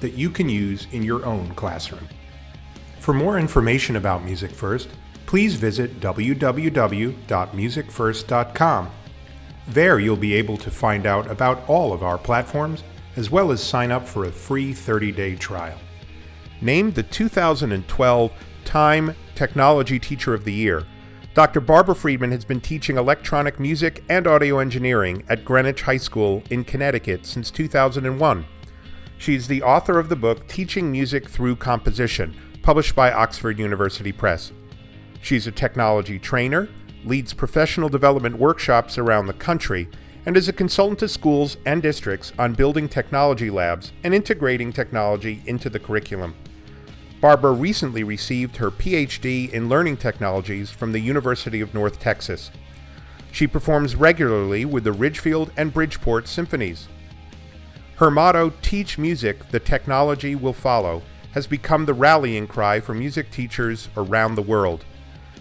that you can use in your own classroom. For more information about Music First, please visit www.musicfirst.com. There you'll be able to find out about all of our platforms as well as sign up for a free 30 day trial. Named the 2012 TI:ME Technology Teacher of the Year, Dr. Barbara Freedman has been teaching electronic music and audio engineering at Greenwich High School in Connecticut since 2001. She's the author of the book Teaching Music Through Composition, published by Oxford University Press. She's a technology trainer, leads professional development workshops around the country, and is a consultant to schools and districts on building technology labs and integrating technology into the curriculum. Barbara recently received her PhD in Learning Technologies from the University of North Texas. She performs regularly with the Ridgefield and Bridgeport Symphonies. Her motto, Teach Music, the Technology Will Follow, has become the rallying cry for music teachers around the world.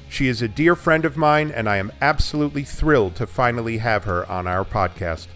She is a dear friend of mine, and I am absolutely thrilled to finally have her on our podcast.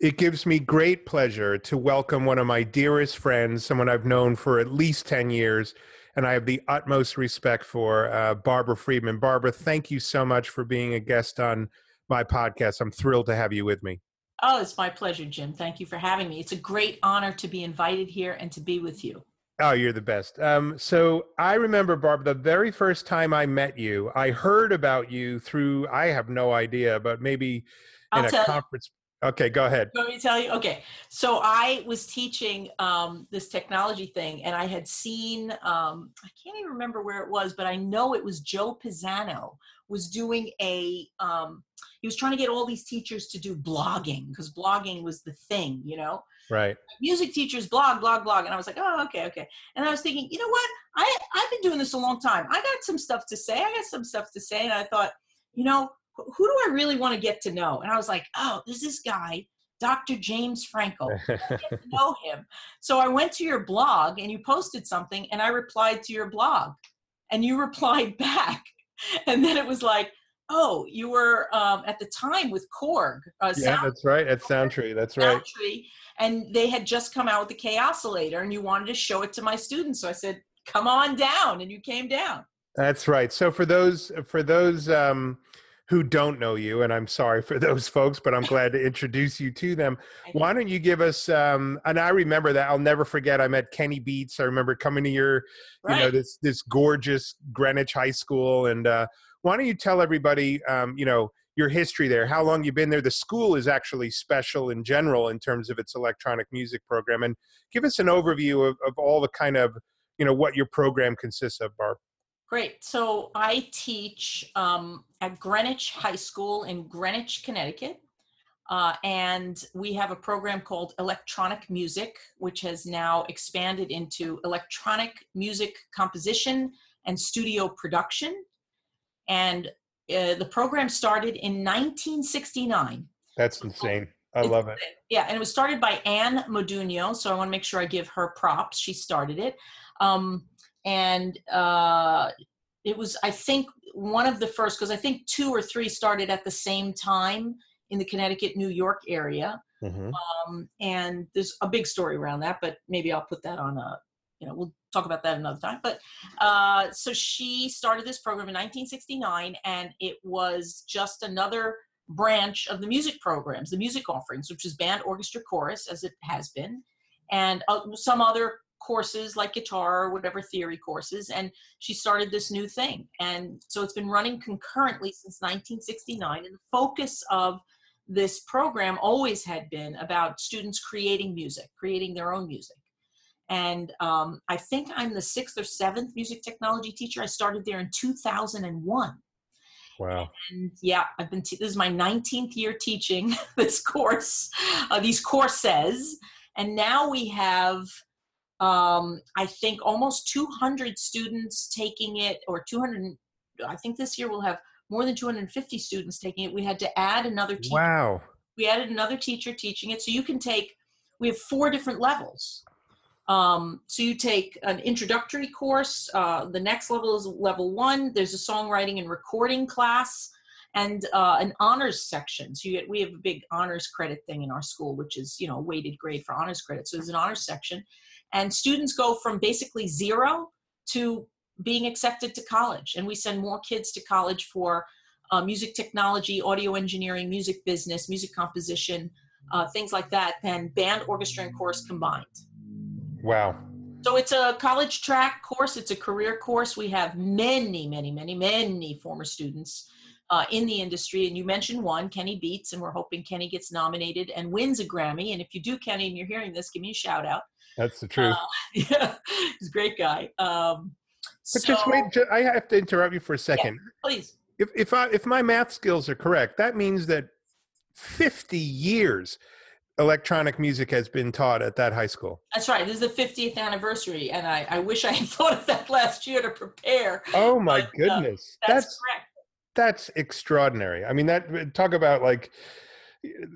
It gives me great pleasure to welcome one of my dearest friends, someone I've known for at least 10 years, and I have the utmost respect for, uh, Barbara Freedman. Barbara, thank you so much for being a guest on my podcast. I'm thrilled to have you with me. Oh, it's my pleasure, Jim. Thank you for having me. It's a great honor to be invited here and to be with you. Oh, you're the best. Um, so I remember, Barb, the very first time I met you, I heard about you through, I have no idea, but maybe in I'll a tell you. conference. Okay, go ahead. Let me tell you? Okay. So I was teaching um, this technology thing, and I had seen, um, I can't even remember where it was, but I know it was Joe Pisano was doing a, um, he was trying to get all these teachers to do blogging because blogging was the thing, you know? Right. music teachers blog blog blog and i was like oh okay okay. And i was thinking you know what? I i've been doing this a long time. I got some stuff to say. I got some stuff to say. And i thought you know who do i really want to get to know? And i was like oh there's this guy dr james frankel get to know him. So i went to your blog and you posted something and i replied to your blog. And you replied back and then it was like oh you were um, at the time with korg uh, yeah, Sound- that's right. At Soundtree. That's right. Soundtree, and they had just come out with the Kaossilator, and you wanted to show it to my students. So I said, "Come on down," and you came down. That's right. So for those for those um, who don't know you, and I'm sorry for those folks, but I'm glad to introduce you to them. Why don't you give us? Um, and I remember that I'll never forget. I met Kenny Beats. I remember coming to your, you know, this this gorgeous Greenwich High School. And uh, why don't you tell everybody, um, you know, your history there, how long you've been there? The school is actually special in general in terms of its electronic music program, and give us an overview of, of all the kind of, you know, what your program consists of, Barb. Great. So I teach um, at Greenwich High School in Greenwich, Connecticut. Uh, and we have a program called Electronic Music, which has now expanded into electronic music composition and studio production. And uh, the program started in 1969. That's insane. I love it. Yeah, and it was started by Anne Modugno, so I want to make sure I give her props. She started it. Um, and uh, it was, I think, one of the first, because I think two or three started at the same time in the Connecticut, New York area. Mhm. Um, and there's a big story around that, but maybe I'll put that on a, you know, we'll talk about that another time. But uh, so she started this program in 1969, and it was just another branch of the music programs, the music offerings, which is band, orchestra, chorus, as it has been, and uh, some other courses like guitar or whatever theory courses. And she started this new thing. And so it's been running concurrently since 1969. And the focus of this program always had been about students creating music, creating their own music. And um, I think I'm the sixth or seventh music technology teacher. I started there in 2001 Wow. and yeah i've been te- this is my 19th year teaching this course uh, these courses and now we have um, I think almost 200 students taking it, or 200. I think this year we'll have more than 250 students taking it. We had to add another teacher. Wow. We added another teacher teaching it, so you can take. We have four different levels. Um, so you take an introductory course. Uh, the next level is level one. There's a songwriting and recording class and uh, an honors section. So get, we have a big honors credit thing in our school, which is you know a weighted grade for honors credit. So there's an honors section, and students go from basically zero to being accepted to college. And we send more kids to college for uh, music technology, audio engineering, music business, music composition, uh, things like that than band, orchestra, and chorus combined. Wow. So it's a college track course. It's a career course. We have many, many, many, many former students uh, in the industry. And you mentioned one, Kenny Beats, and we're hoping Kenny gets nominated and wins a Grammy. And if you do, Kenny, and you're hearing this, give me a shout out. That's the truth. Uh, yeah, he's a great guy. Um, but so, just wait, just, I have to interrupt you for a second. Yeah, please. If if I if my math skills are correct, that means that 50 years electronic music has been taught at that high school. That's right. This is the 50th anniversary, and I, I wish I had thought of that last year to prepare. Oh my but, uh, goodness, uh, that's, that's correct that's extraordinary. I mean, that talk about like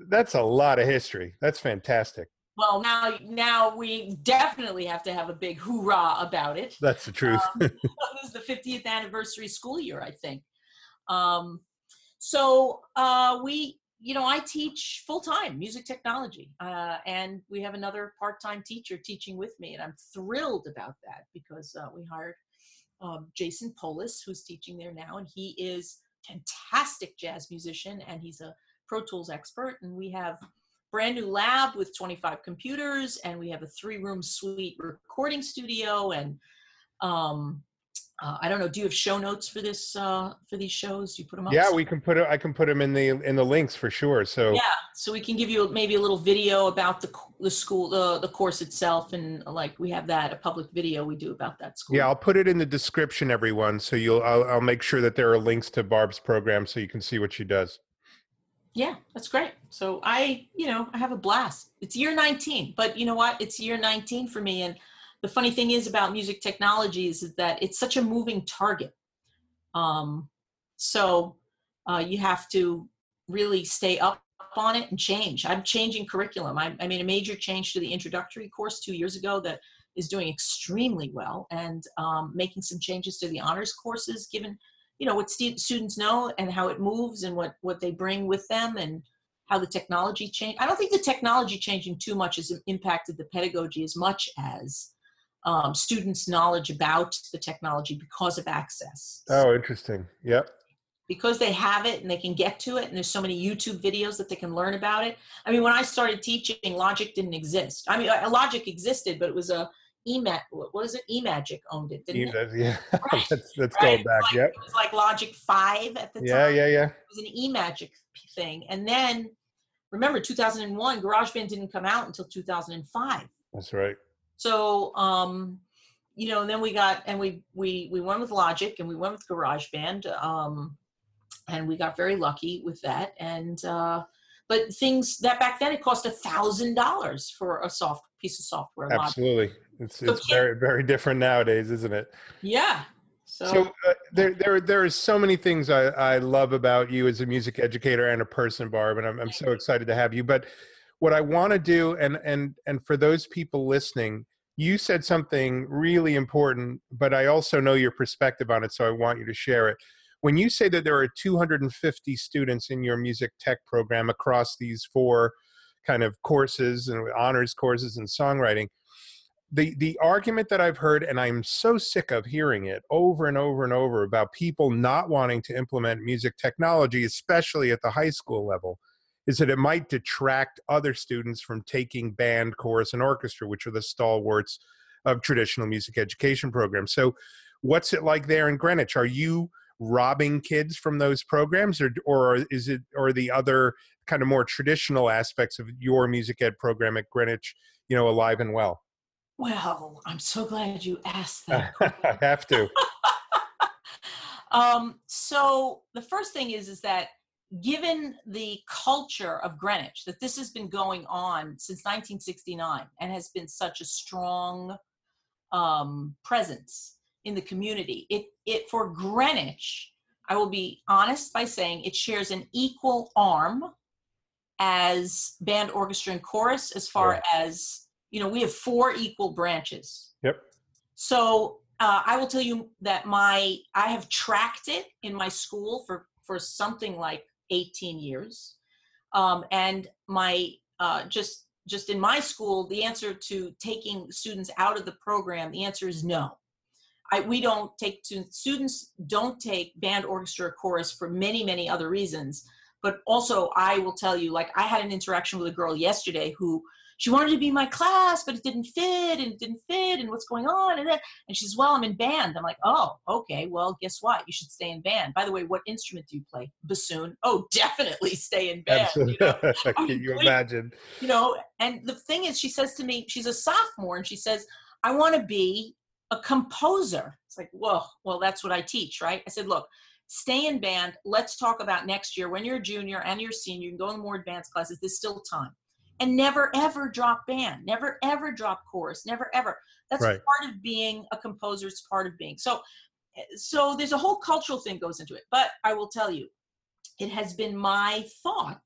that's a lot of history. That's fantastic. Well, now now we definitely have to have a big hoorah about it. That's the truth. um, this is the 50th anniversary school year, I think. Um, so uh, we, you know, I teach full time music technology, uh, and we have another part time teacher teaching with me, and I'm thrilled about that because uh, we hired um, Jason Polis, who's teaching there now, and he is fantastic jazz musician and he's a Pro Tools expert. And we have brand new lab with 25 computers and we have a three room suite recording studio and um, uh, I don't know. Do you have show notes for this uh, for these shows? Do you put them up? Yeah, we can put it. I can put them in the in the links for sure. So yeah, so we can give you maybe a little video about the the school the the course itself, and like we have that a public video we do about that school. Yeah, I'll put it in the description, everyone. So you'll I'll, I'll make sure that there are links to Barb's program so you can see what she does. Yeah, that's great. So I, you know, I have a blast. It's year 19, but you know what? It's year 19 for me, and the funny thing is about music technologies is that it's such a moving target. Um, so uh, you have to really stay up on it and change. I'm changing curriculum. I, I, made a major change to the introductory course two years ago that is doing extremely well, and um, making some changes to the honors courses, given you know what st- students know and how it moves and what what they bring with them and how the technology change. I don't think the technology changing too much has impacted the pedagogy as much as um, students' knowledge about the technology because of access. Oh, interesting. Yep. Because they have it and they can get to it, and there's so many YouTube videos that they can learn about it. I mean, when I started teaching, Logic didn't exist. I mean, uh, Logic existed, but it was a eMag. What was it? eMagic owned it, didn't it? Yeah, right. that's that's right? going back. Like, yep. It was like Logic Five at the yeah, time. Yeah, yeah, yeah. It was an eMagic thing, and then remember, 2001, GarageBand didn't come out until 2005. That's right. So, um, you know, and then we got and we we we went with Logic and we went with GarageBand, um, and we got very lucky with that. And uh, but things that back then it cost a thousand dollars for a soft piece of software. Absolutely. It's it's so, very very different nowadays, isn't it? Yeah. So, so uh, there, there, there is so many things I, I love about you as a music educator and a person, Barb, and I'm, I'm so excited to have you. But what I want to do, and and and for those people listening, you said something really important, but I also know your perspective on it, so I want you to share it. When you say that there are 250 students in your music tech program across these four kind of courses and honors courses and songwriting, the the argument that I've heard, and I'm so sick of hearing it over and over and over about people not wanting to implement music technology, especially at the high school level is that it might detract other students from taking band, chorus, and orchestra, which are the stalwarts of traditional music education programs. So, what's it like there in Greenwich? Are you robbing kids from those programs, or or is it or the other kind of more traditional aspects of your music ed program at Greenwich, you know, alive and well? Well, I'm so glad you asked that. I have to. um, so the first thing is is that given the culture of Greenwich, that this has been going on since 1969 and has been such a strong um, presence in the community, it, it for Greenwich, I will be honest by saying it shares an equal arm as band, orchestra, and chorus as far yeah. as you know we have four equal branches. Yep. So uh, i will tell you that my i have tracked it in my school for for something like 18 years. Um, and my uh, just just in my school the answer to taking students out of the program the answer is no. I, we don't take students don't take band orchestra chorus for many many other reasons. But also i will tell you like i had an interaction with a girl yesterday who she wanted to be in my class, but it didn't fit and it didn't fit and what's going on and then and she says, Well, I'm in band. I'm like, Oh, okay, well, guess what? You should stay in band. By the way, what instrument do you play? Bassoon. Oh, definitely stay in band. You know? Can you imagine? You know, and the thing is, she says to me, she's a sophomore, and she says, I want to be a composer. It's like, whoa, well, that's what I teach, right? I said, look, stay in band. Let's talk about next year when you're a junior and you're a senior, you can go in more advanced classes. There's still time and never ever drop band, never ever drop chorus, never ever. That's right. part of being a composer. It's part of being so. So there's a whole cultural thing goes into it. But I will tell you, it has been my thought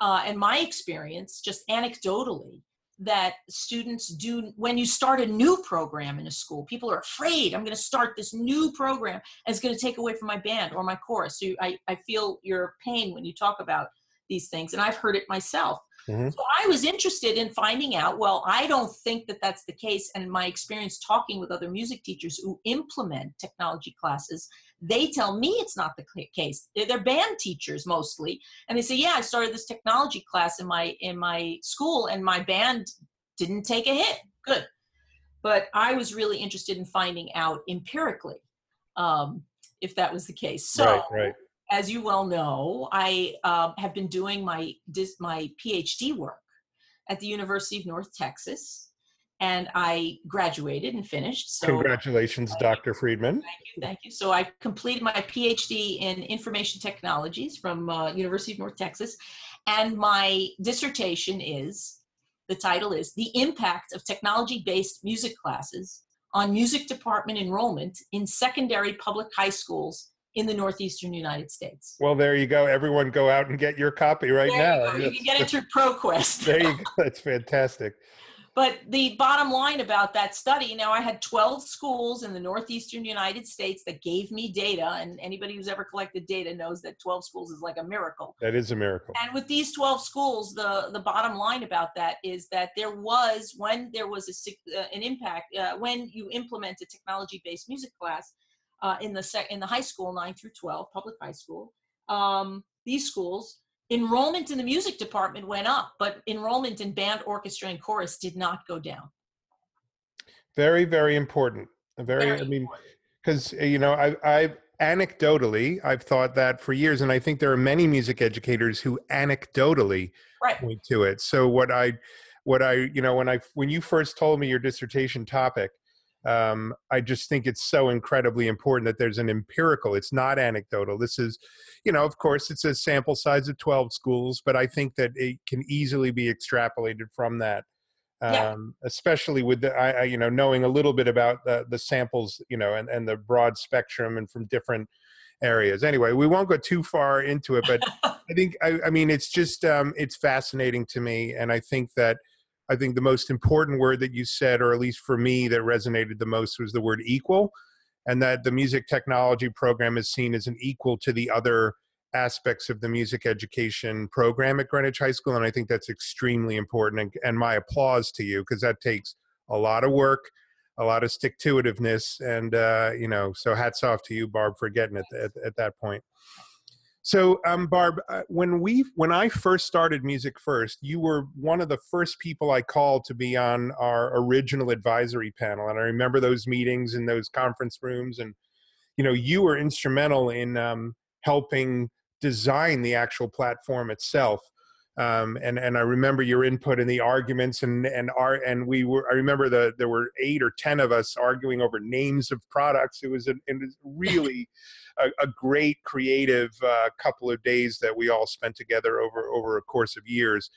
uh, and my experience, just anecdotally, that students do when you start a new program in a school people are afraid i'm going to start this new program and it's going to take away from my band or my chorus so I, I feel your pain when you talk about these things and i've heard it myself Mm-hmm. So I was interested in finding out. Well, I don't think that that's the case. And my experience talking with other music teachers who implement technology classes, they tell me it's not the case. They're, they're band teachers mostly, and they say, "Yeah, I started this technology class in my in my school, and my band didn't take a hit. Good." But I was really interested in finding out empirically um, if that was the case. So. Right, right as you well know, I uh, have been doing my my PhD work at the University of North Texas, and I graduated and finished. So congratulations, Dr. Freedman. Thank you, thank you. So I completed my PhD in information technologies from uh, University of North Texas, and my dissertation is the title is the impact of technology-based music classes on music department enrollment in secondary public high schools in the northeastern United States. Well, there you go. Everyone go out and get your copy right there now. You, you, can get it through ProQuest. there you go. That's fantastic. But the bottom line about that study now, I had 12 schools in the northeastern United States that gave me data, and anybody who's ever collected data knows that 12 schools is like a miracle. That is a miracle. And with these 12 schools, the, the bottom line about that is that there was, when there was a, uh, an impact, uh, when you implement a technology based music class, uh, in the sec- in the high school, nine through twelve, public high school. Um, these schools enrollment in the music department went up, but enrollment in band, orchestra, and chorus did not go down. Very, very important. Very, very I mean, because you know, I, I've anecdotally, I've thought that for years, and I think there are many music educators who anecdotally right. point to it. So what I, what I, you know, when I when you first told me your dissertation topic, um, I just think it's so incredibly important that there's an empirical. It's not anecdotal. This is, you know, of course, it's a sample size of 12 schools, but I think that it can easily be extrapolated from that. Um, yeah. especially with the, I, I, you know, knowing a little bit about the, the samples, you know, and, and the broad spectrum and from different areas. Anyway, we won't go too far into it, but I think, I, I mean, it's just, um, it's fascinating to me. And I think that, I think the most important word that you said, or at least for me, that resonated the most was the word equal, and that the music technology program is seen as an equal to the other aspects of the music education program at Greenwich High School. And I think that's extremely important. And, and my applause to you, because that takes a lot of work, a lot of stick to itiveness. And, uh, you know, so hats off to you, Barb, for getting it at, at that point. So, um, Barb, uh, when we when I first started Music First, you were one of the first people I called to be on our original advisory panel, and I remember those meetings in those conference rooms, and you know, you were instrumental in um, helping design the actual platform itself. Um, and and I remember your input in the arguments and and our and we were I remember the there were eight or ten of us arguing over names of products. It was a, it was really a, a, great creative uh, couple of days that we all spent together over over a course of years.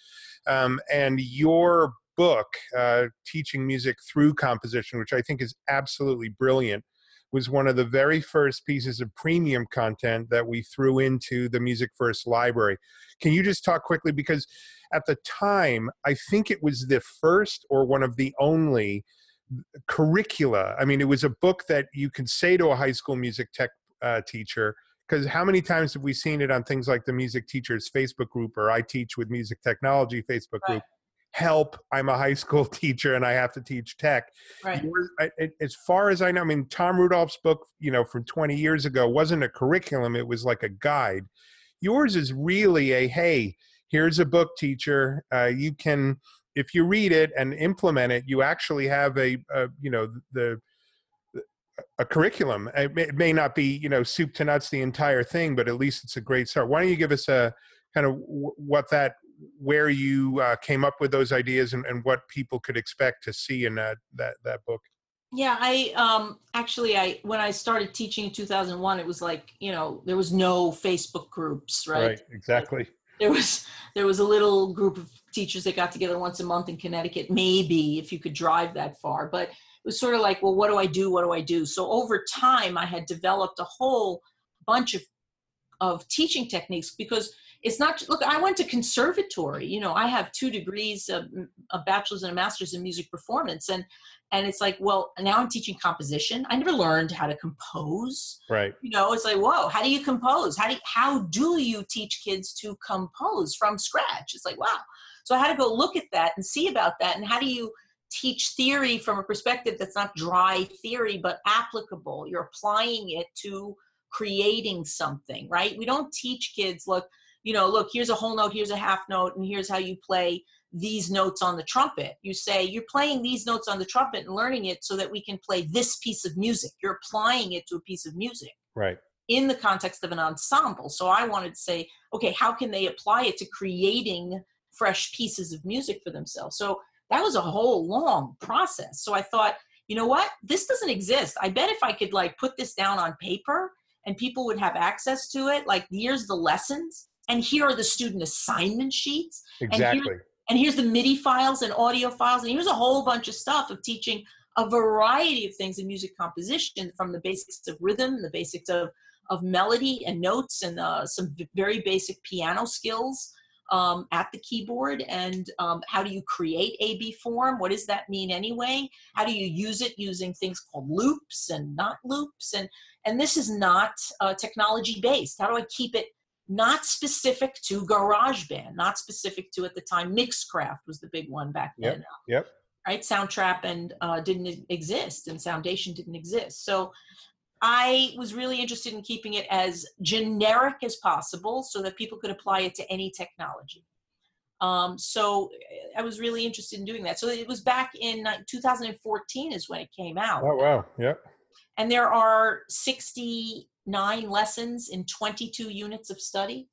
Um, and your book, uh, teaching music through composition, which I think is absolutely brilliant was one of the very first pieces of premium content that we threw into the Music First library. Can you just talk quickly? Because at the time, I think it was the first or one of the only curricula. I mean, it was a book that you can say to a high school music tech uh, teacher, because how many times have we seen it on things like the music teachers facebook group or i teach with music technology facebook right. group help i'm a high school teacher and i have to teach tech. Right. As far as i know i mean tom rudolph's book you know from 20 years ago wasn't a curriculum it was like a guide. Yours is really a hey here's a book teacher uh, you can if you read it and implement it you actually have a, a you know the a curriculum. It may, it may, not be you know soup to nuts the entire thing but at least it's a great start. Why don't you give us a kind of w- what that where you uh, came up with those ideas and, and, what people could expect to see in that that, that book? Yeah i um actually i when i started teaching in 2001 it was like you know there was no facebook groups right? Right exactly. There was there was a little group of teachers that got together once a month in connecticut maybe if you could drive that far but it was sort of like well what do i do? What do i do? So over time i had developed a whole bunch of of teaching techniques because it's not look i went to conservatory you know i have two degrees a, a bachelor's and a master's in music performance and and it's like well now i'm teaching composition. I never learned how to compose. Right. You know it's like whoa how do you compose? How do you, how do you teach kids to compose from scratch? It's like wow. So i had to go look at that and see about that and how do you teach theory from a perspective that's not dry theory but applicable? You're applying it to creating something right we don't teach kids look you know, look, here's a whole note, here's a half note, and here's how you play these notes on the trumpet. You say, you're playing these notes on the trumpet and learning it so that we can play this piece of music. You're applying it to a piece of music. Right. In the context of an ensemble. So I wanted to say, okay, how can they apply it to creating fresh pieces of music for themselves? So that was a whole long process. So I thought, you know what? This doesn't exist. I bet if I could like put this down on paper and people would have access to it, like here's the lessons and here are the student assignment sheets. Exactly. And, here, and here's the MIDI files and audio files, and here's a whole bunch of stuff of teaching a variety of things in music composition from the basics of rhythm, the basics of, of melody and notes, and uh, some very basic piano skills um, at the keyboard. And um, how do you create AB form? What does that mean anyway? How do you use it using things called loops and not loops? And, and this is not uh, technology based. How do I keep it not specific to GarageBand, not specific to at the time Mixcraft was the big one back then. Yep. Right, Soundtrap and uh, didn't exist, and Soundation didn't exist. So I was really interested in keeping it as generic as possible, so that people could apply it to any technology. Um, so I was really interested in doing that. So it was back in 2014 is when it came out. Oh wow! Yep. And there are 69 lessons in 22 units of study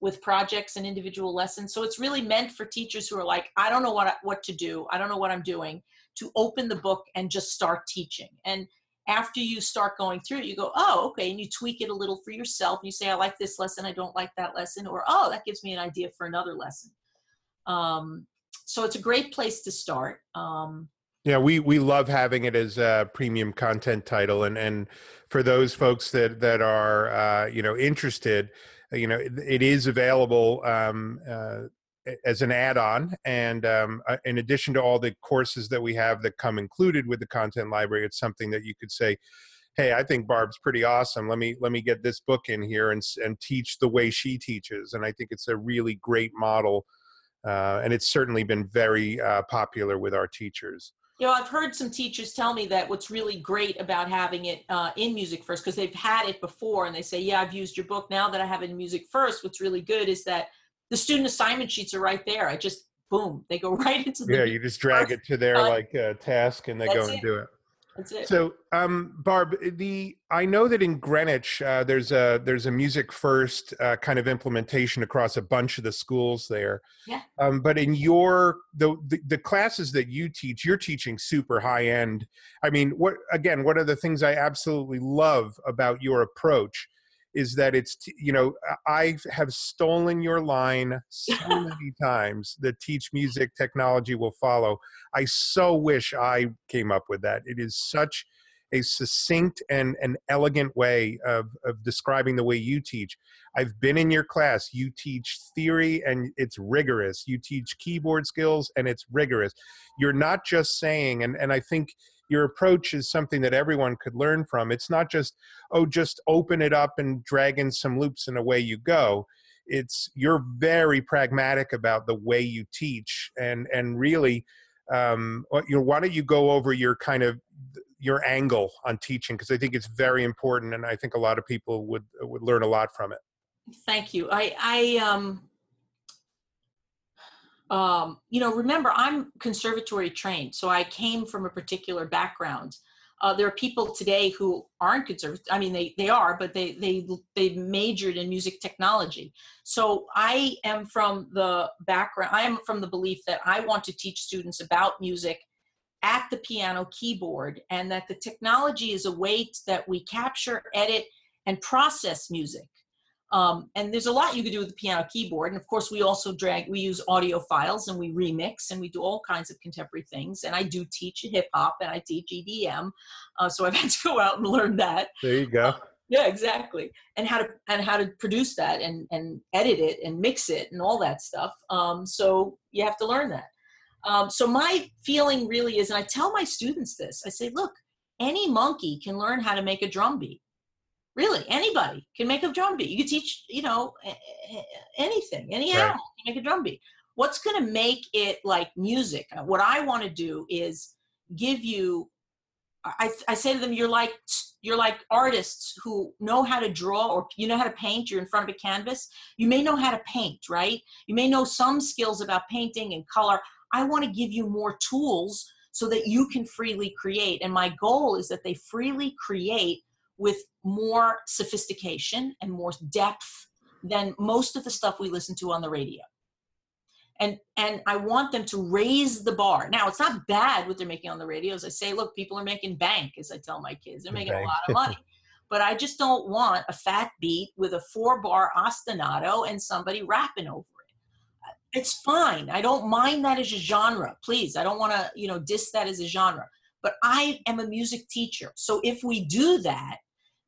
with projects and individual lessons. So it's really meant for teachers who are like, I don't know what what to do. I don't know what I'm doing. To open the book and just start teaching. And after you start going through it, you go, oh, okay, and you tweak it a little for yourself. You say, I like this lesson, I don't like that lesson, or oh, that gives me an idea for another lesson. Um, so it's a great place to start. Um, yeah, we we love having it as a premium content title, and and for those folks that that are uh, you know interested, uh, you know it, it is available um, uh, as an add-on, and um, uh, in addition to all the courses that we have that come included with the content library, it's something that you could say, "Hey, I think Barb's pretty awesome. Let me let me get this book in here and and teach the way she teaches." And I think it's a really great model, uh, and it's certainly been very uh, popular with our teachers you know, I've heard some teachers tell me that what's really great about having it uh, in Music First, because they've had it before and they say, yeah, I've used your book. Now that I have it in Music First, what's really good is that the student assignment sheets are right there. I just, boom, they go right into the. Yeah, you just drag it to their uh, like uh, task and they go and it. do it. That's it. So, um, Barb, the I know that in Greenwich uh, there's a there's a music first uh, kind of implementation across a bunch of the schools there. Yeah. Um, but in your the, the the classes that you teach, you're teaching super high end. I mean, what again? One of the things I absolutely love about your approach is that it's you know I have stolen your line so many times that teach music technology will follow. I so wish I came up with that. It is such a succinct and an elegant way of, of describing the way you teach. I've been in your class. You teach theory and it's rigorous. You teach keyboard skills and it's rigorous. You're not just saying, and, and I think your approach is something that everyone could learn from. It's not just, oh, just open it up and drag in some loops and away you go. It's you're very pragmatic about the way you teach, and and really, um, you know, why don't you go over your kind of your angle on teaching because I think it's very important, and I think a lot of people would would learn a lot from it. Thank you. I I um um, you know, remember, I'm conservatory trained, so I came from a particular background. Uh, there are people today who aren't conservative. I mean, they they are, but they they they majored in music technology. So I am from the background. I am from the belief that I want to teach students about music at the piano keyboard, and that the technology is a way that we capture, edit, and process music. Um, and there's a lot you can do with the piano keyboard. And of course, we also drag, we use audio files and we remix and we do all kinds of contemporary things. And I do teach hip hop and I teach EDM. Uh, so I've had to go out and learn that. There you go. Uh, yeah, exactly. And how to and how to produce that and and edit it and mix it and all that stuff. Um, so you have to learn that. Um, so my feeling really is, and I tell my students this. I say, look, any monkey can learn how to make a drum beat Really, anybody can make a drum beat. You can teach, you know, anything, any animal can make a drum beat. What's going to make it like music? Uh, what I want to do is give you. I, I say to them, you're like you're like artists who know how to draw or you know how to paint. You're in front of a canvas. You may know how to paint, right? You may know some skills about painting and color. I want to give you more tools so that you can freely create. And my goal is that they freely create with more sophistication and more depth than most of the stuff we listen to on the radio. And, and I want them to raise the bar. Now, it's not bad what they're making on the radios. I say, look, people are making bank, as I tell my kids. They're making bank. a lot of money. but I just don't want a fat beat with a four bar ostinato and somebody rapping over it. Uh, it's fine. I don't mind that as a genre. Please, I don't want to, you know, diss that as a genre. But I am a music teacher. So if we do that,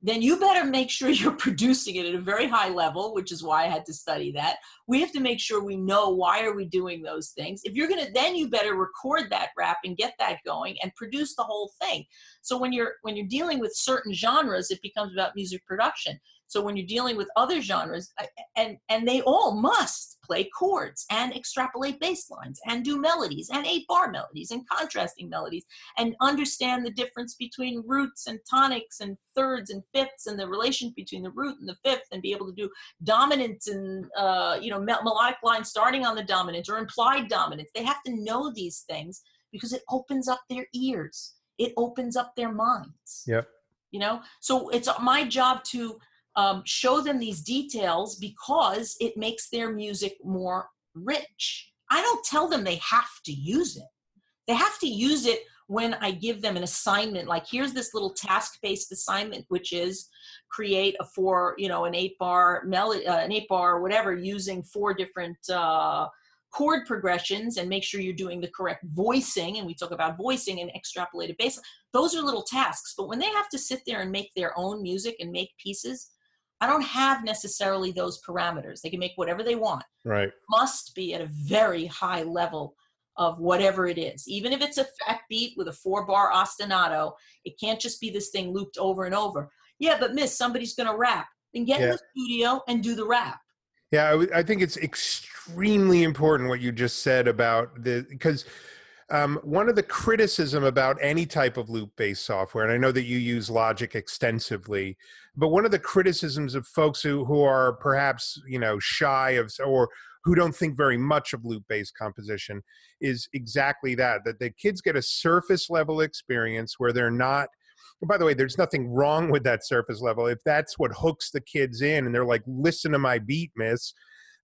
then you better make sure you're producing it at a very high level which is why i had to study that. We have to make sure we know why are we doing those things. If you're going to then you better record that rap and get that going and produce the whole thing. So when you're when you're dealing with certain genres it becomes about music production so when you're dealing with other genres, and and they all must play chords and extrapolate bass lines and do melodies and eight bar melodies and contrasting melodies and understand the difference between roots and tonics and thirds and fifths and the relation between the root and the fifth and be able to do dominant and uh, you know melodic lines starting on the dominant or implied dominance. They have to know these things because it opens up their ears. It opens up their minds. Yep. You know, so it's my job to um, show them these details because it makes their music more rich. I don't tell them they have to use it. They have to use it when I give them an assignment, like here's this little task-based assignment, which is create a four, you know, an eight-bar melody, uh, an eight-bar, whatever, using four different uh, chord progressions, and make sure you're doing the correct voicing. And we talk about voicing and extrapolated bass. Those are little tasks, but when they have to sit there and make their own music and make pieces, I don't have necessarily those parameters. They can make whatever they want. Right. Must be at a very high level of whatever it is. Even if it's a fat beat with a four bar ostinato, it can't just be this thing looped over and over. Yeah, but miss, somebody's going to rap. Then get yeah. in the studio and do the rap. Yeah, I think it's extremely important what you just said about the because um, one of the criticism about any type of loop-based software, and I know that you use Logic extensively, but one of the criticisms of folks who, who are perhaps you know shy of or who don't think very much of loop based composition is exactly that that the kids get a surface level experience where they're not by the way, there's nothing wrong with that surface level. If that's what hooks the kids in, and they're like, "Listen to my beat, miss,"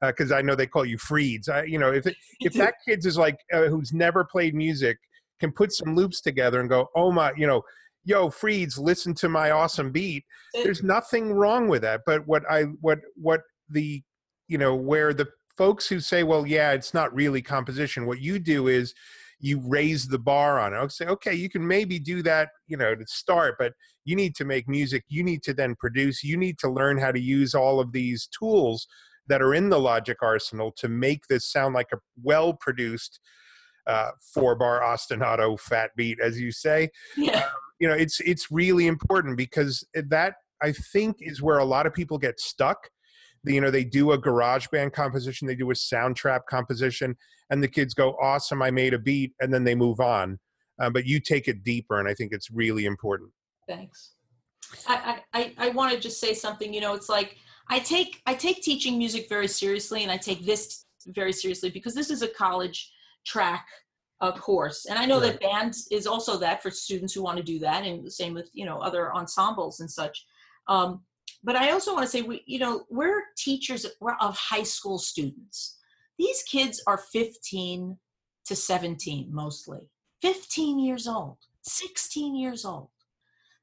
because uh, I know they call you Freeds. I, you know, if it, if that kid's is like uh, who's never played music can put some loops together and go, "Oh my," you know, "Yo, Freeds, listen to my awesome beat." There's nothing wrong with that. But what I what what the you know where the folks who say, "Well, yeah, it's not really composition," what you do is you raise the bar on it. I'll say, okay, you can maybe do that, you know, to start, but you need to make music. You need to then produce. You need to learn how to use all of these tools that are in the Logic arsenal to make this sound like a well produced uh, four bar ostinato fat beat, as you say. Yeah. Um, you know, it's it's really important because that I think is where a lot of people get stuck you know they do a garage band composition they do a Soundtrap composition and the kids go awesome i made a beat and then they move on uh, but you take it deeper and i think it's really important thanks i i, I want to just say something you know it's like i take i take teaching music very seriously and i take this very seriously because this is a college track uh, course and i know right. that band is also that for students who want to do that and the same with you know other ensembles and such um, but I also want to say, we, you know, we're teachers we're of high school students. These kids are 15 to 17 mostly, 15 years old, 16 years old.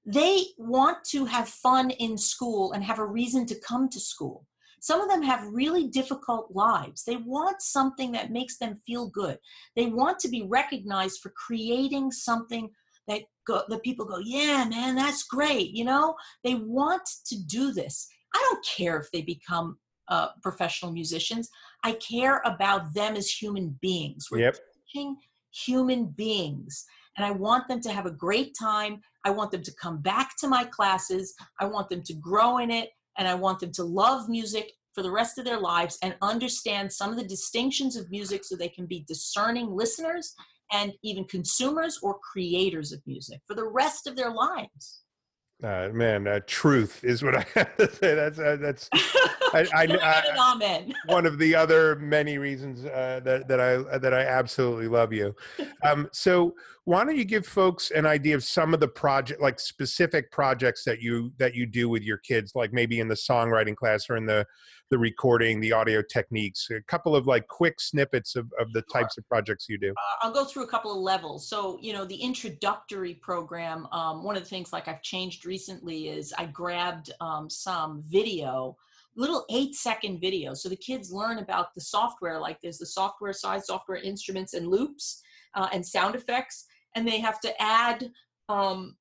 They want to have fun in school and have a reason to come to school. Some of them have really difficult lives. They want something that makes them feel good. They want to be recognized for creating something that go the people go yeah man that's great you know they want to do this i don't care if they become uh, professional musicians i care about them as human beings we're yep. teaching human beings and i want them to have a great time i want them to come back to my classes i want them to grow in it and i want them to love music for the rest of their lives and understand some of the distinctions of music so they can be discerning listeners and even consumers or creators of music for the rest of their lives. Uh, man, uh, truth is what I have to say. That's uh, that's I, I, I, one of the other many reasons uh, that that I that I absolutely love you. Um, so, why don't you give folks an idea of some of the project, like specific projects that you that you do with your kids, like maybe in the songwriting class or in the the recording, the audio techniques. A couple of like quick snippets of of the types of projects you do. Uh, I'll go through a couple of levels. So, you know, the introductory program. Um, one of the things like I've changed recently is I grabbed um, some video little eight second videos so the kids learn about the software like there's the software side software instruments and loops uh, and sound effects and they have to add um,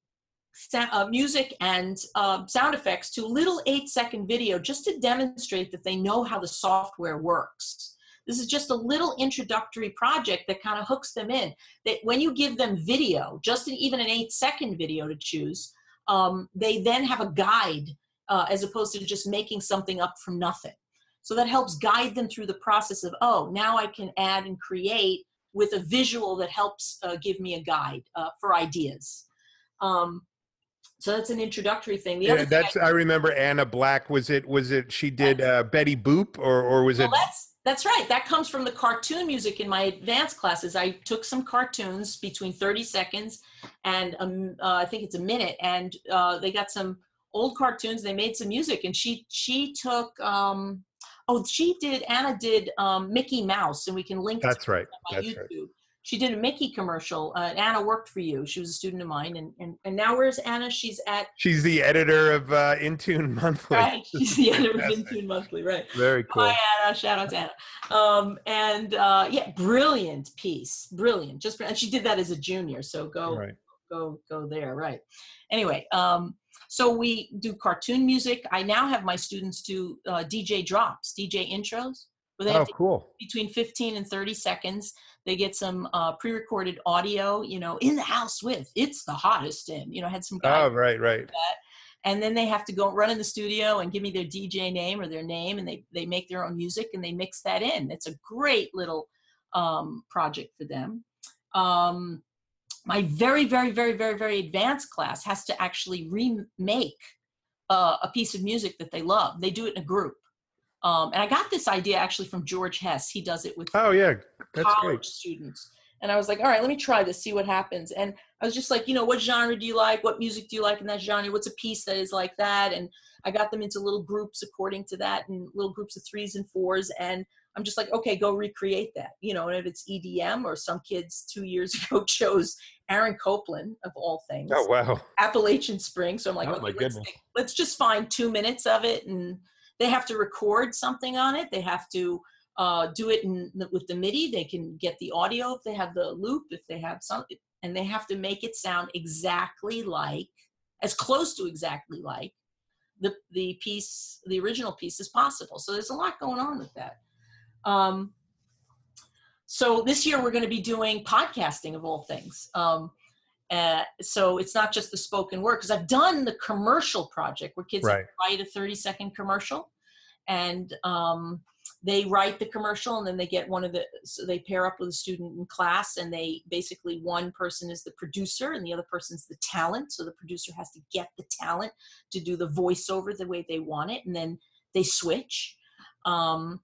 uh, music and uh, sound effects to a little eight second video just to demonstrate that they know how the software works this is just a little introductory project that kind of hooks them in that when you give them video just an, even an eight second video to choose um, they then have a guide uh, as opposed to just making something up from nothing. So that helps guide them through the process of, oh, now I can add and create with a visual that helps uh, give me a guide uh, for ideas. Um, so that's an introductory thing. The yeah, that's I, I, remember Anna Black. Was it was it she did uh, Betty Boop or or was well, it? That's that's right. That comes from the cartoon music in my advanced classes. I took some cartoons between thirty seconds and um, uh, I think it's a minute, and uh, they got some old cartoons. They made some music, and she she took. Um, oh, she did. Anna did um, Mickey Mouse, and we can link. That's right. That's YouTube. right. She did a Mickey commercial. Uh, Anna worked for you. She was a student of mine, and and, and now where's Anna? She's at. She's the editor of uh, Intune Monthly. Right, she's the editor of Intune Monthly. Right. Very cool. Hi Anna. Shout out to Anna. Um, and uh, yeah, brilliant piece. Brilliant. Just and she did that as a junior. So go right. go go there. Right. Anyway. Um, so we do cartoon music. I now have my students do uh, DJ drops, DJ intros. Where they oh, cool. Between 15 and 30 seconds, they get some uh, pre-recorded audio. You know, in the house with it's the hottest in. You know, had some. Oh, right, right. and then they have to go run in the studio and give me their DJ name or their name, and they they make their own music and they mix that in. It's a great little um, project for them. Um, my very, very, very, very, very advanced class has to actually remake uh, a piece of music that they love. They do it in a group. Um, and I got this idea actually from George Hess. He does it with oh yeah, that's college great. students. And I was like, all right, let me try this, see what happens. And I was just like, you know, what genre do you like? What music do you like in that genre? What's a piece that is like that? And I got them into little groups according to that and little groups of threes and fours. And I'm just like, okay, go recreate that. You know, and if it's EDM or some kids two years ago chose Aaron Copland of all things. Oh wow. Appalachian Spring. So I'm like, Oh, okay, my let's, goodness. take- let's just find two minutes of it and they have to record something on it. They have to uh, do it in, with the MIDI. They can get the audio if they have the loop, if they have something, and they have to make it sound exactly like, as close to exactly like the the piece, the original piece as possible. So there's a lot going on with that. Um, so this year we're going to be doing podcasting of all things. Um, uh, so it's not just the spoken word because I've done the commercial project where kids Right. write a 30 second commercial and um, they write the commercial and then they get one of the so they pair up with a student in class and they basically one person is the producer and the other person's the talent so the producer has to get the talent to do the voiceover the way they want it and then they switch um,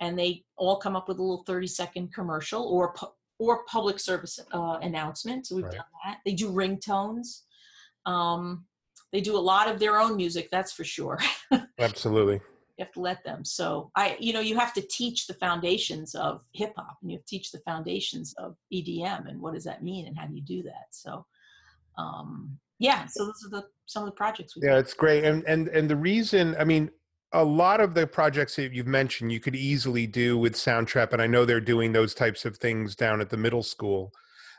and they all come up with a little 30 second commercial or pu- or public service uh, announcement so we've Right. done that they do ringtones um, they do a lot of their own music that's for sure Absolutely. you have to let them so i you know you have to teach the foundations of hip hop and you have to teach the foundations of edm and what does that mean and how do you do that so um yeah so those are the some of the projects we Yeah, it's great. And and and the reason, I mean, a lot of the projects that you've mentioned, you could easily do with Soundtrap, and I know they're doing those types of things down at the middle school.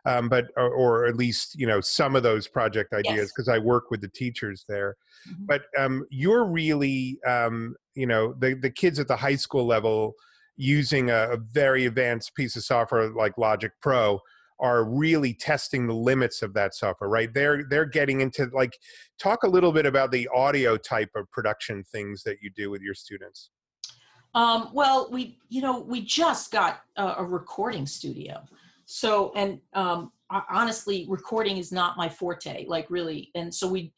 Um, but or, or at least you know some of those project ideas Yes. because I work with the teachers there. Mhm. But um, you're really um, you know the the kids at the high school level using a, a very advanced piece of software like Logic Pro are really testing the limits of that software right they're they're getting into like talk a little bit about the audio type of production things that you do with your students Um, well, we, you know, we just got a, a recording studio. So, and um, honestly, recording is not my forte, like really. And so we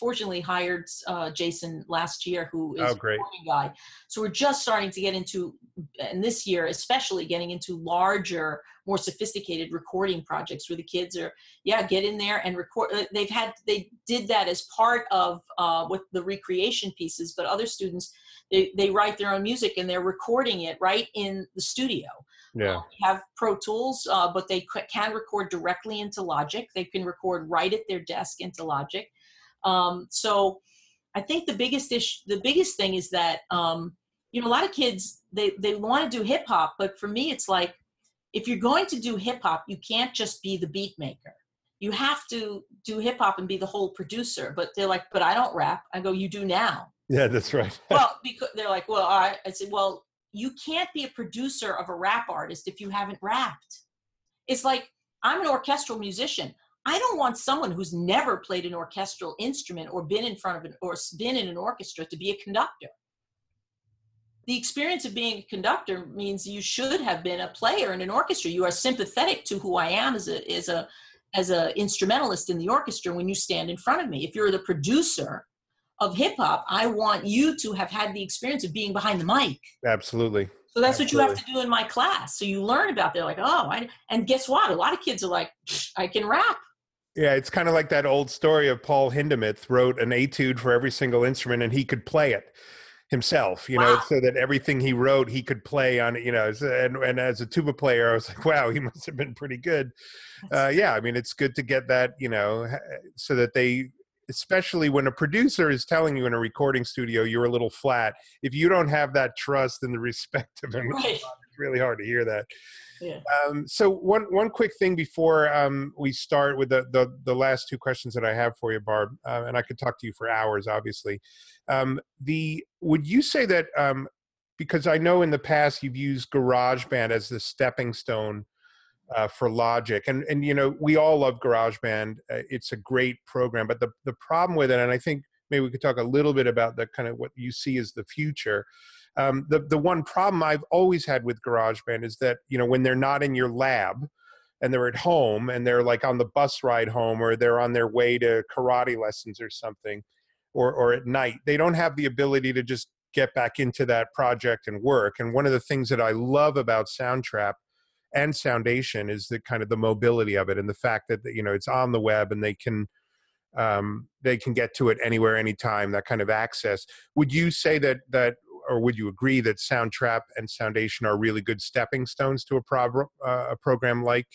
fortunately hired uh, Jason last year, who is Oh, a great. recording guy. So we're just starting to get into, and this year especially, getting into larger, more sophisticated recording projects where the kids are, yeah, get in there and record. uh, They've had, they did that as part of uh, with the recreation pieces, but other students they, they write their own music and they're recording it right in the studio. yeah we have Pro Tools, uh, but they c- can record directly into Logic. They can record right at their desk into Logic. Um, so I think the biggest issue, the biggest thing is that um, you know a lot of kids they they want to do hip hop, but for me it's like if you're going to do hip hop, you can't just be the beat maker. You have to do hip hop and be the whole producer. But they're like, but I don't rap. I go, you do now yeah that's right well, because they're like, well, right. I said, well, you can't be a producer of a rap artist if you haven't rapped. It's like I'm an orchestral musician. I don't want someone who's never played an orchestral instrument or been in front of an or been in an orchestra to be a conductor. The experience of being a conductor means you should have been a player in an orchestra. You are sympathetic to who I am as a as a as a instrumentalist in the orchestra when you stand in front of me. If you're the producer, of hip hop, I want you to have had the experience of being behind the mic. absolutely So that's what you have to do in my class. So you learn about. They're like, oh, I, and guess what? A lot of kids are like, I can rap. yeah it's kind of like that old story of paul hindemith wrote an etude for every single instrument and he could play it himself you know so that everything he wrote he could play on you know and, and as a tuba player i was like wow he must have been pretty good uh, yeah i mean it's good to get that you know so that they especially when a producer is telling you in a recording studio you're a little flat if you don't have that trust and the respect of him Right. Really hard to hear that Yeah. um, so one one quick thing before um, we start with the, the the last two questions that I have for you, Barb, uh, and I could talk to you for hours, obviously. Um, the would you say that um, because I know in the past you've used GarageBand as the stepping stone uh, for Logic, and and you know we all love GarageBand. Uh, it's a great program, but the the problem with it, and I think maybe we could talk a little bit about the kind of what you see as the future. Um, the the one problem I've always had with GarageBand is that you know when they're not in your lab and they're at home and they're like on the bus ride home or they're on their way to karate lessons or something or or at night they don't have the ability to just get back into that project and work. And one of the things that I love about Soundtrap and Soundation is the kind of the mobility of it and the fact that you know it's on the web and they can um, they can get to it anywhere, anytime. That kind of access. Would you say that that or would you agree that Soundtrap and Soundation are really good stepping stones to a, uh, a program like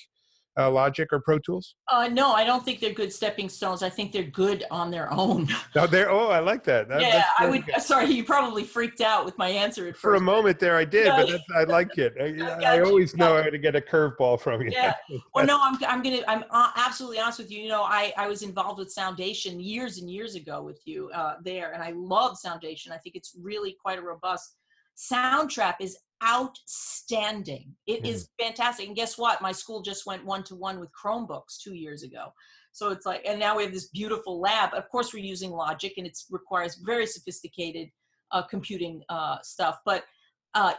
uh, Logic or Pro Tools? Uh, no, I don't think they're good stepping stones. I think they're good on their own. oh, they're oh, I like that. that yeah, I would. Good. Sorry, you probably freaked out with my answer at For a moment there, I did, but I like it. I, I always know how to get a curveball from you. Yeah. well, no, I'm. I'm gonna. I'm uh, absolutely honest with you. You know, I I was involved with Soundation years and years ago with you uh, there, and I love Soundation. I think it's really quite a robust. Soundtrap is outstanding. It mm. is fantastic. And guess what? My school just went one to one with Chromebooks two years ago. So it's like, and now we have this beautiful lab. Of course, we're using Logic, and it requires very sophisticated uh, computing uh, stuff. But uh,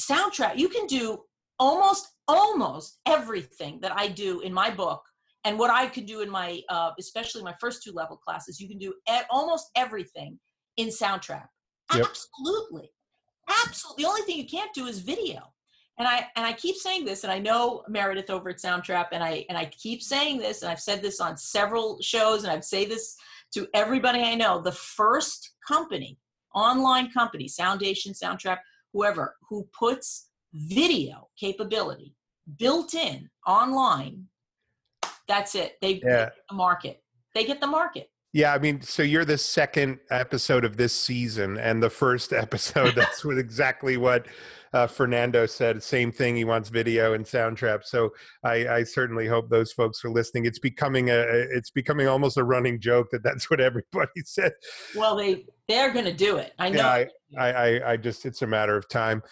Soundtrap, you can do almost almost everything that I do in my book, and what I could do in my, uh, especially my first two level classes. You can do e- almost everything in Soundtrap. Yep. Absolutely. Absolutely. The only thing you can't do is video. And I and I keep saying this, and I know Meredith over at Soundtrap, and I and I keep saying this, and I've said this on several shows, and I've say this to everybody I know. The first company, online company, Soundation, Soundtrap, whoever, who puts video capability built in online, that's it. They, yeah. get the market. They get the market. Yeah, I mean, so you're the second episode of this season, and the first episode, that's exactly what uh, Fernando said. Same thing. He wants video and Soundtrap. So I, I, certainly hope those folks are listening. It's becoming a, it's becoming almost a running joke that that's what everybody said. Well, they they're going to do it. I know. Yeah, I, I, I, just it's a matter of time.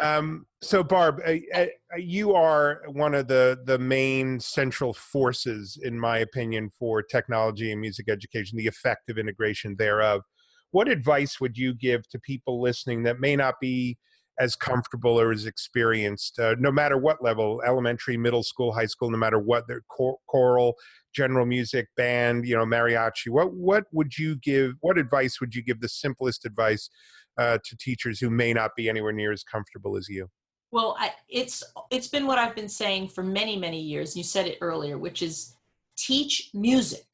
Um, so Barb, uh, uh, you are one of the the main central forces, in my opinion, for technology and music education, the effective integration thereof. What advice would you give to people listening that may not be as comfortable or as experienced, uh, no matter what level, elementary, middle school, high school, no matter what their chor- choral, general music, band, you know, mariachi. What what would you give? What advice would you give? The simplest advice uh, to teachers who may not be anywhere near as comfortable as you. Well, I, it's it's been what I've been saying for many many years. You said it earlier, which is teach music.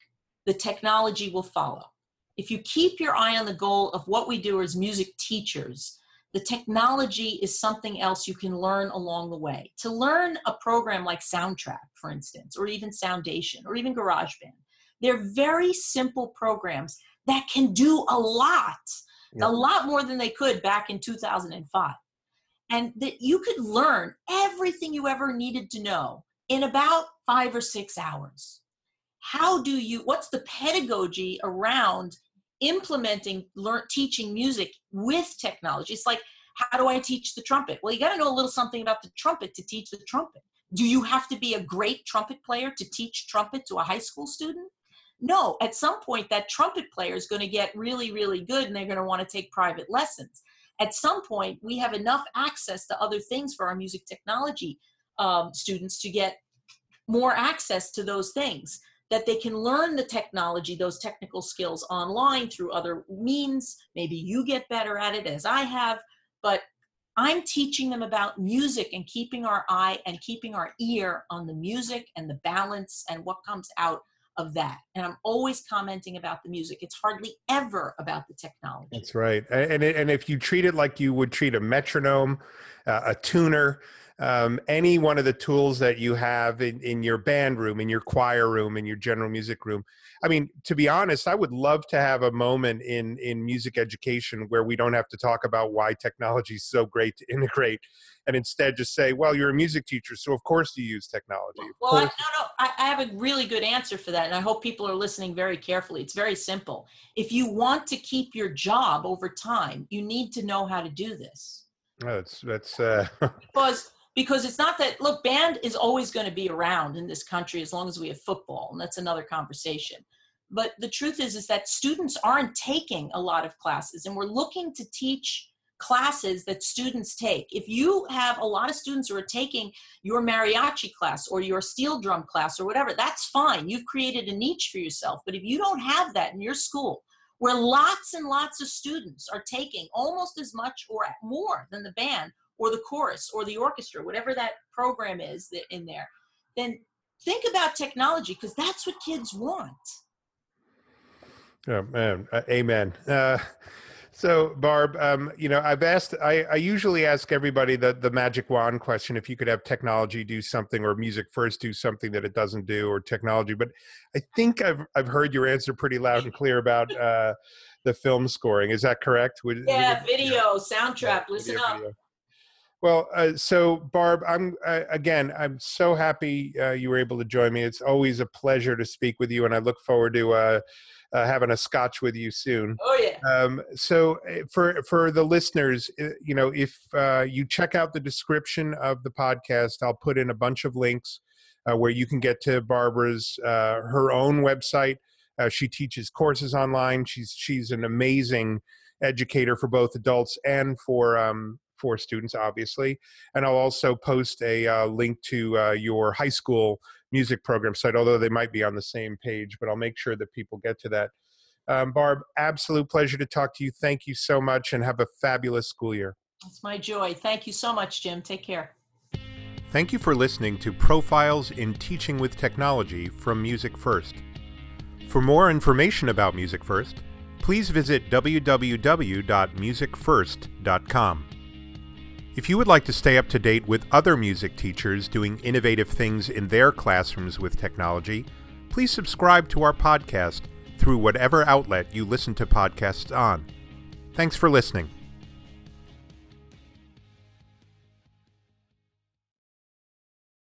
The technology will follow. If you keep your eye on the goal of what we do as music teachers the technology is something else you can learn along the way. To learn a program like Soundtrap, for instance, or even Soundation, or even GarageBand, they're very simple programs that can do a lot, a lot more than they could back in 2005. And that you could learn everything you ever needed to know in about five or six hours. How do you, what's the pedagogy around implementing learn teaching music with technology. It's like how do i teach the trumpet? Well you got to know a little something about the trumpet to teach the trumpet. Do you have to be a great trumpet player to teach trumpet to a high school student? No at some point that trumpet player is going to get really really good and they're going to want to take private lessons. At some point we have enough access to other things for our music technology um, students to get more access to those things that they can learn the technology, those technical skills online through other means. Maybe you get better at it as I have, but I'm teaching them about music and keeping our eye and keeping our ear on the music and the balance and what comes out of that. And I'm always commenting about the music. It's hardly ever about the technology. That's right. And and if you treat it like you would treat a metronome, uh, a tuner, um, any one of the tools that you have in, in your band room, in your choir room, in your general music room. I mean, to be honest, I would love to have a moment in in music education where we don't have to talk about why technology is so great to integrate, and instead just say, "Well, you're a music teacher, so of course you use technology." Well, I, no, no, I, I have a really good answer for that, and I hope people are listening very carefully. It's very simple. If you want to keep your job over time, you need to know how to do this. Oh, that's that's uh... because because it's not that look band is always going to be around in this country as long as we have football and that's another conversation. But the truth is is that students aren't taking a lot of classes and we're looking to teach classes that students take. If you have a lot of students who are taking your mariachi class or your steel drum class or whatever that's fine. You've created a niche for yourself. But if you don't have that in your school where lots and lots of students are taking almost as much or more than the band or the chorus or the orchestra, whatever that program is that in there, then think about technology because that's what kids want. Oh man, uh, amen. Uh, so, Barb, um, you know, I've asked. I, I, usually ask everybody the the magic wand question: if you could have technology do something, or music first do something that it doesn't do, or technology. But I think I've I've heard your answer pretty loud and clear about uh, the film scoring. Is that correct? Would, yeah, would, video, soundtrack. Listen video, up. Video. Well, uh, so Barb, I'm uh, again. I'm so happy uh, you were able to join me. It's always a pleasure to speak with you, and I look forward to uh, uh, having a scotch with you soon. Oh yeah. Um, so eh, for for the listeners, eh, you know, if uh, you check out the description of the podcast, I'll put in a bunch of links uh, where you can get to Barbara's uh, her own website. Uh, she teaches courses online. She's she's an amazing educator for both adults and for um, for students, obviously. And I'll also post a uh, link to uh, your high school music program site, although they might be on the same page, but I'll make sure that people get to that. Um, Barb, absolute pleasure to talk to you. Thank you so much and have a fabulous school year. It's my joy. Thank you so much, Jim. Take care. Thank you for listening to Profiles in Teaching with Technology from Music First. For more information about Music First, please visit www.musicfirst.com. If you would like to stay up to date with other music teachers doing innovative things in their classrooms with technology, please subscribe to our podcast through whatever outlet you listen to podcasts on. Thanks for listening.